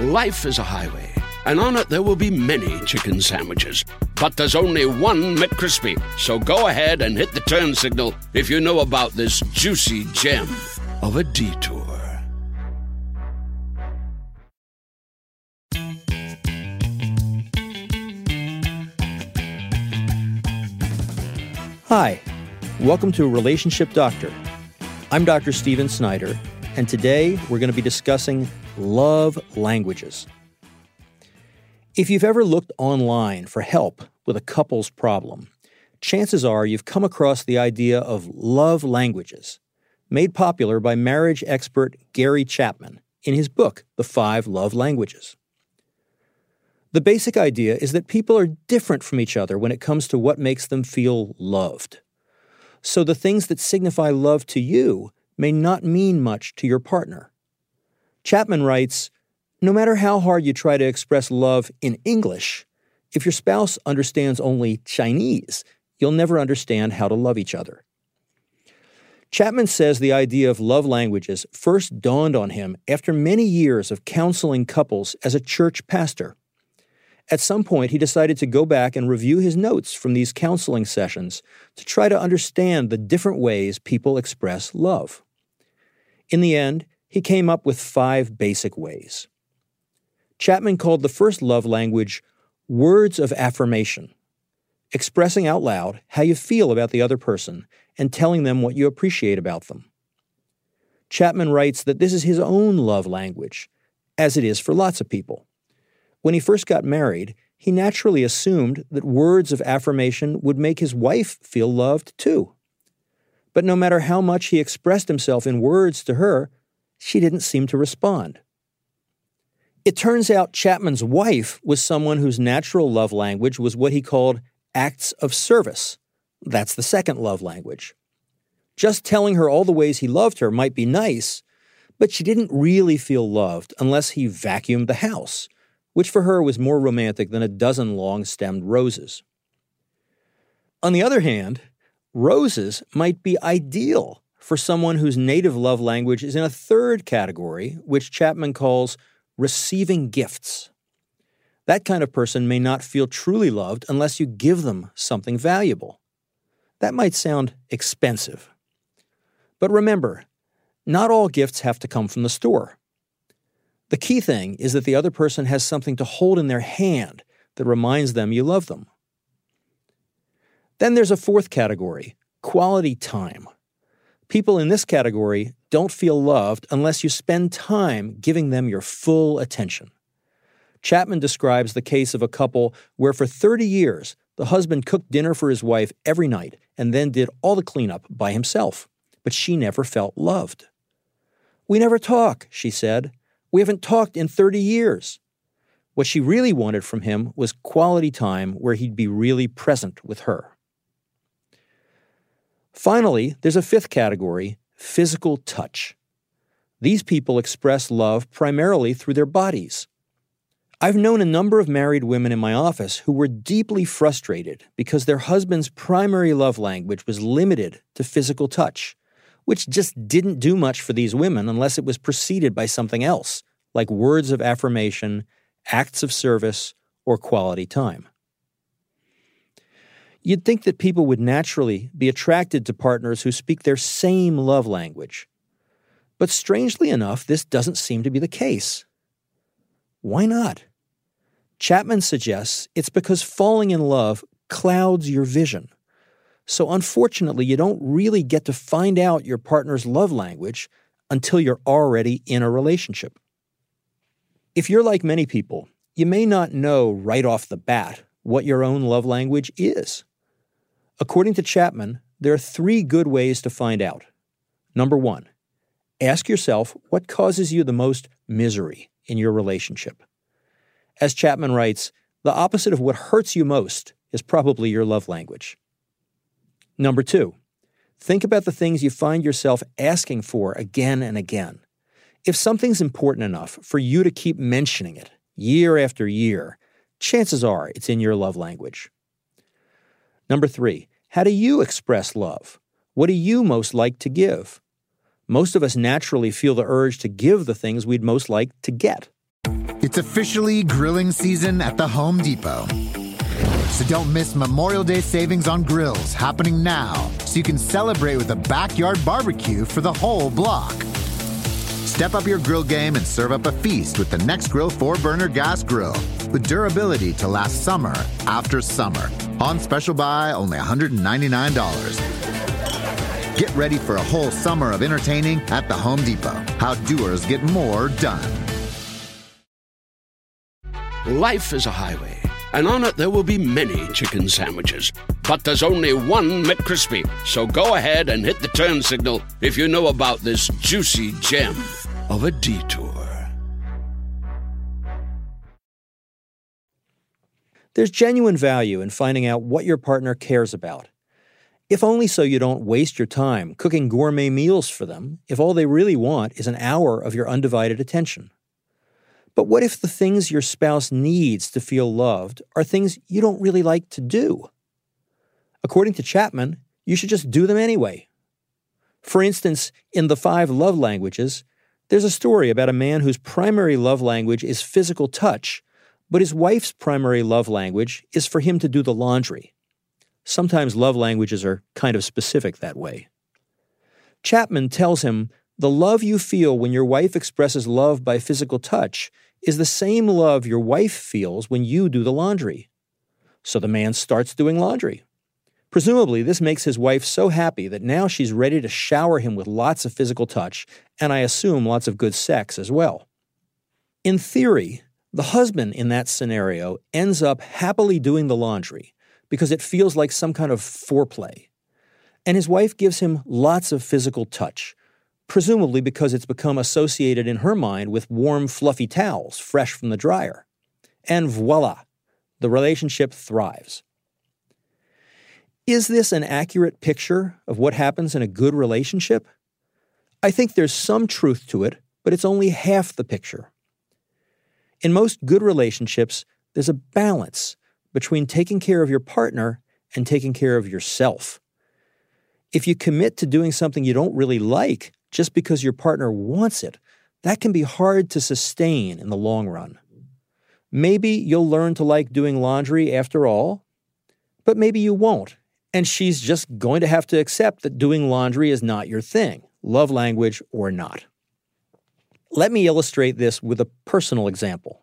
Life is a highway, and on it there will be many chicken sandwiches. But there's only one McCrispy. So go ahead and hit the turn signal if you know about this juicy gem of a detour. Hi, welcome to Relationship Doctor. I'm Dr. Stephen Snyder, and today we're going to be discussing love languages. If you've ever looked online for help with a couple's problem, chances are you've come across the idea of love languages, made popular by marriage expert Gary Chapman in his book, The Five Love Languages. The basic idea is that people are different from each other when it comes to what makes them feel loved. So the things that signify love to you may not mean much to your partner. Chapman writes No matter how hard you try to express love in English, if your spouse understands only Chinese, you'll never understand how to love each other. Chapman says the idea of love languages first dawned on him after many years of counseling couples as a church pastor. At some point, he decided to go back and review his notes from these counseling sessions to try to understand the different ways people express love. In the end, he came up with five basic ways. Chapman called the first love language words of affirmation, expressing out loud how you feel about the other person and telling them what you appreciate about them. Chapman writes that this is his own love language, as it is for lots of people. When he first got married, he naturally assumed that words of affirmation would make his wife feel loved too. But no matter how much he expressed himself in words to her, she didn't seem to respond. It turns out Chapman's wife was someone whose natural love language was what he called acts of service. That's the second love language. Just telling her all the ways he loved her might be nice, but she didn't really feel loved unless he vacuumed the house which for her was more romantic than a dozen long stemmed roses. On the other hand, roses might be ideal for someone whose native love language is in a third category, which Chapman calls receiving gifts. That kind of person may not feel truly loved unless you give them something valuable. That might sound expensive. But remember, not all gifts have to come from the store. The key thing is that the other person has something to hold in their hand that reminds them you love them. Then there's a fourth category quality time. People in this category don't feel loved unless you spend time giving them your full attention. Chapman describes the case of a couple where for 30 years the husband cooked dinner for his wife every night and then did all the cleanup by himself, but she never felt loved. We never talk, she said. We haven't talked in 30 years. What she really wanted from him was quality time where he'd be really present with her. Finally, there's a fifth category physical touch. These people express love primarily through their bodies. I've known a number of married women in my office who were deeply frustrated because their husband's primary love language was limited to physical touch which just didn't do much for these women unless it was preceded by something else, like words of affirmation, acts of service, or quality time. You'd think that people would naturally be attracted to partners who speak their same love language. But strangely enough, this doesn't seem to be the case. Why not? Chapman suggests it's because falling in love clouds your vision. So, unfortunately, you don't really get to find out your partner's love language until you're already in a relationship. If you're like many people, you may not know right off the bat what your own love language is. According to Chapman, there are three good ways to find out. Number one, ask yourself what causes you the most misery in your relationship. As Chapman writes, the opposite of what hurts you most is probably your love language. Number two, think about the things you find yourself asking for again and again. If something's important enough for you to keep mentioning it year after year, chances are it's in your love language. Number three, how do you express love? What do you most like to give? Most of us naturally feel the urge to give the things we'd most like to get. It's officially grilling season at the Home Depot. So don't miss Memorial Day savings on grills happening now so you can celebrate with a backyard barbecue for the whole block. Step up your grill game and serve up a feast with the Nexgrill 4 burner gas grill with durability to last summer after summer. On special buy, only $199. Get ready for a whole summer of entertaining at the Home Depot. How doers get more done. Life is a highway, and on it there will be many chicken sandwiches. But there's only one McCrispy. So go ahead and hit the turn signal if you know about this juicy gem of a detour. There's genuine value in finding out what your partner cares about. If only so you don't waste your time cooking gourmet meals for them if all they really want is an hour of your undivided attention. But what if the things your spouse needs to feel loved are things you don't really like to do? According to Chapman, you should just do them anyway. For instance, in The Five Love Languages, there's a story about a man whose primary love language is physical touch, but his wife's primary love language is for him to do the laundry. Sometimes love languages are kind of specific that way. Chapman tells him the love you feel when your wife expresses love by physical touch is the same love your wife feels when you do the laundry. So the man starts doing laundry. Presumably, this makes his wife so happy that now she's ready to shower him with lots of physical touch, and I assume lots of good sex as well. In theory, the husband in that scenario ends up happily doing the laundry because it feels like some kind of foreplay. And his wife gives him lots of physical touch, presumably because it's become associated in her mind with warm, fluffy towels fresh from the dryer. And voila, the relationship thrives. Is this an accurate picture of what happens in a good relationship? I think there's some truth to it, but it's only half the picture. In most good relationships, there's a balance between taking care of your partner and taking care of yourself. If you commit to doing something you don't really like just because your partner wants it, that can be hard to sustain in the long run. Maybe you'll learn to like doing laundry after all, but maybe you won't, and she's just going to have to accept that doing laundry is not your thing, love language or not. Let me illustrate this with a personal example.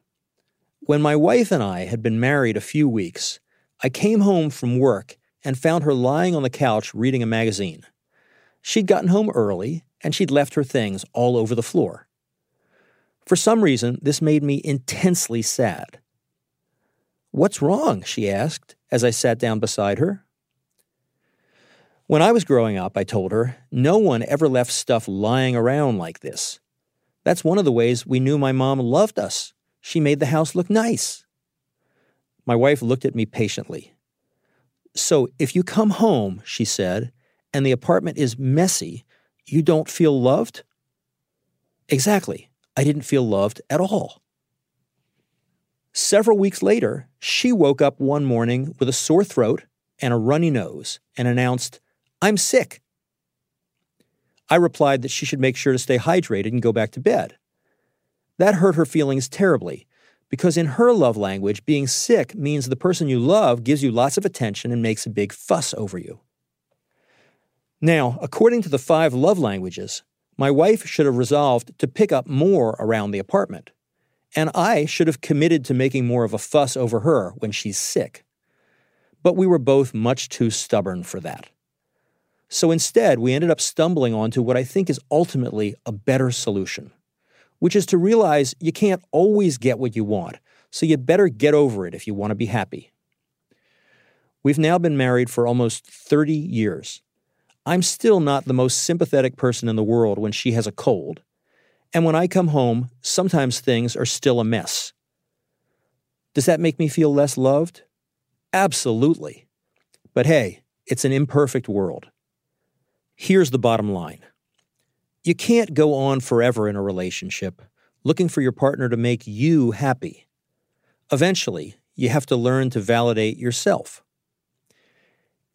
When my wife and I had been married a few weeks, I came home from work and found her lying on the couch reading a magazine. She'd gotten home early and she'd left her things all over the floor. For some reason, this made me intensely sad. What's wrong? she asked as I sat down beside her. When I was growing up, I told her, no one ever left stuff lying around like this. That's one of the ways we knew my mom loved us. She made the house look nice. My wife looked at me patiently. So if you come home, she said, and the apartment is messy, you don't feel loved? Exactly. I didn't feel loved at all. Several weeks later, she woke up one morning with a sore throat and a runny nose and announced, I'm sick. I replied that she should make sure to stay hydrated and go back to bed. That hurt her feelings terribly, because in her love language, being sick means the person you love gives you lots of attention and makes a big fuss over you. Now, according to the five love languages, my wife should have resolved to pick up more around the apartment, and I should have committed to making more of a fuss over her when she's sick. But we were both much too stubborn for that. So instead, we ended up stumbling onto what I think is ultimately a better solution, which is to realize you can't always get what you want, so you'd better get over it if you want to be happy. We've now been married for almost 30 years I'm still not the most sympathetic person in the world when she has a cold. And when I come home, sometimes things are still a mess. Does that make me feel less loved? Absolutely. But hey, it's an imperfect world. Here's the bottom line you can't go on forever in a relationship looking for your partner to make you happy. Eventually, you have to learn to validate yourself.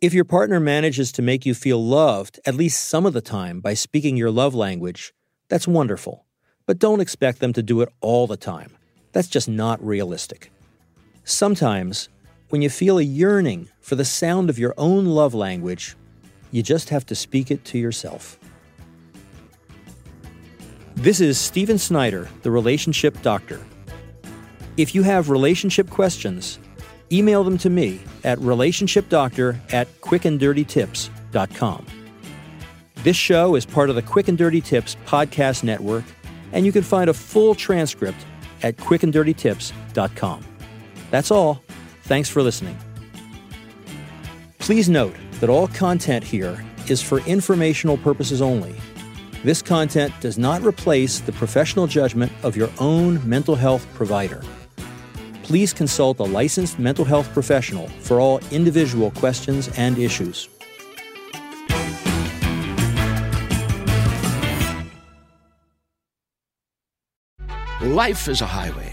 If your partner manages to make you feel loved at least some of the time by speaking your love language, that's wonderful. But don't expect them to do it all the time. That's just not realistic. Sometimes, when you feel a yearning for the sound of your own love language, you just have to speak it to yourself. This is Stephen Snyder, the Relationship Doctor. If you have relationship questions, email them to me at relationshipdoctor at quickanddirtytips.com. This show is part of the Quick and Dirty Tips podcast network, and you can find a full transcript at quickanddirtytips.com. That's all. Thanks for listening. Please note that all content here is for informational purposes only. This content does not replace the professional judgment of your own mental health provider. Please consult a licensed mental health professional for all individual questions and issues. Life is a highway,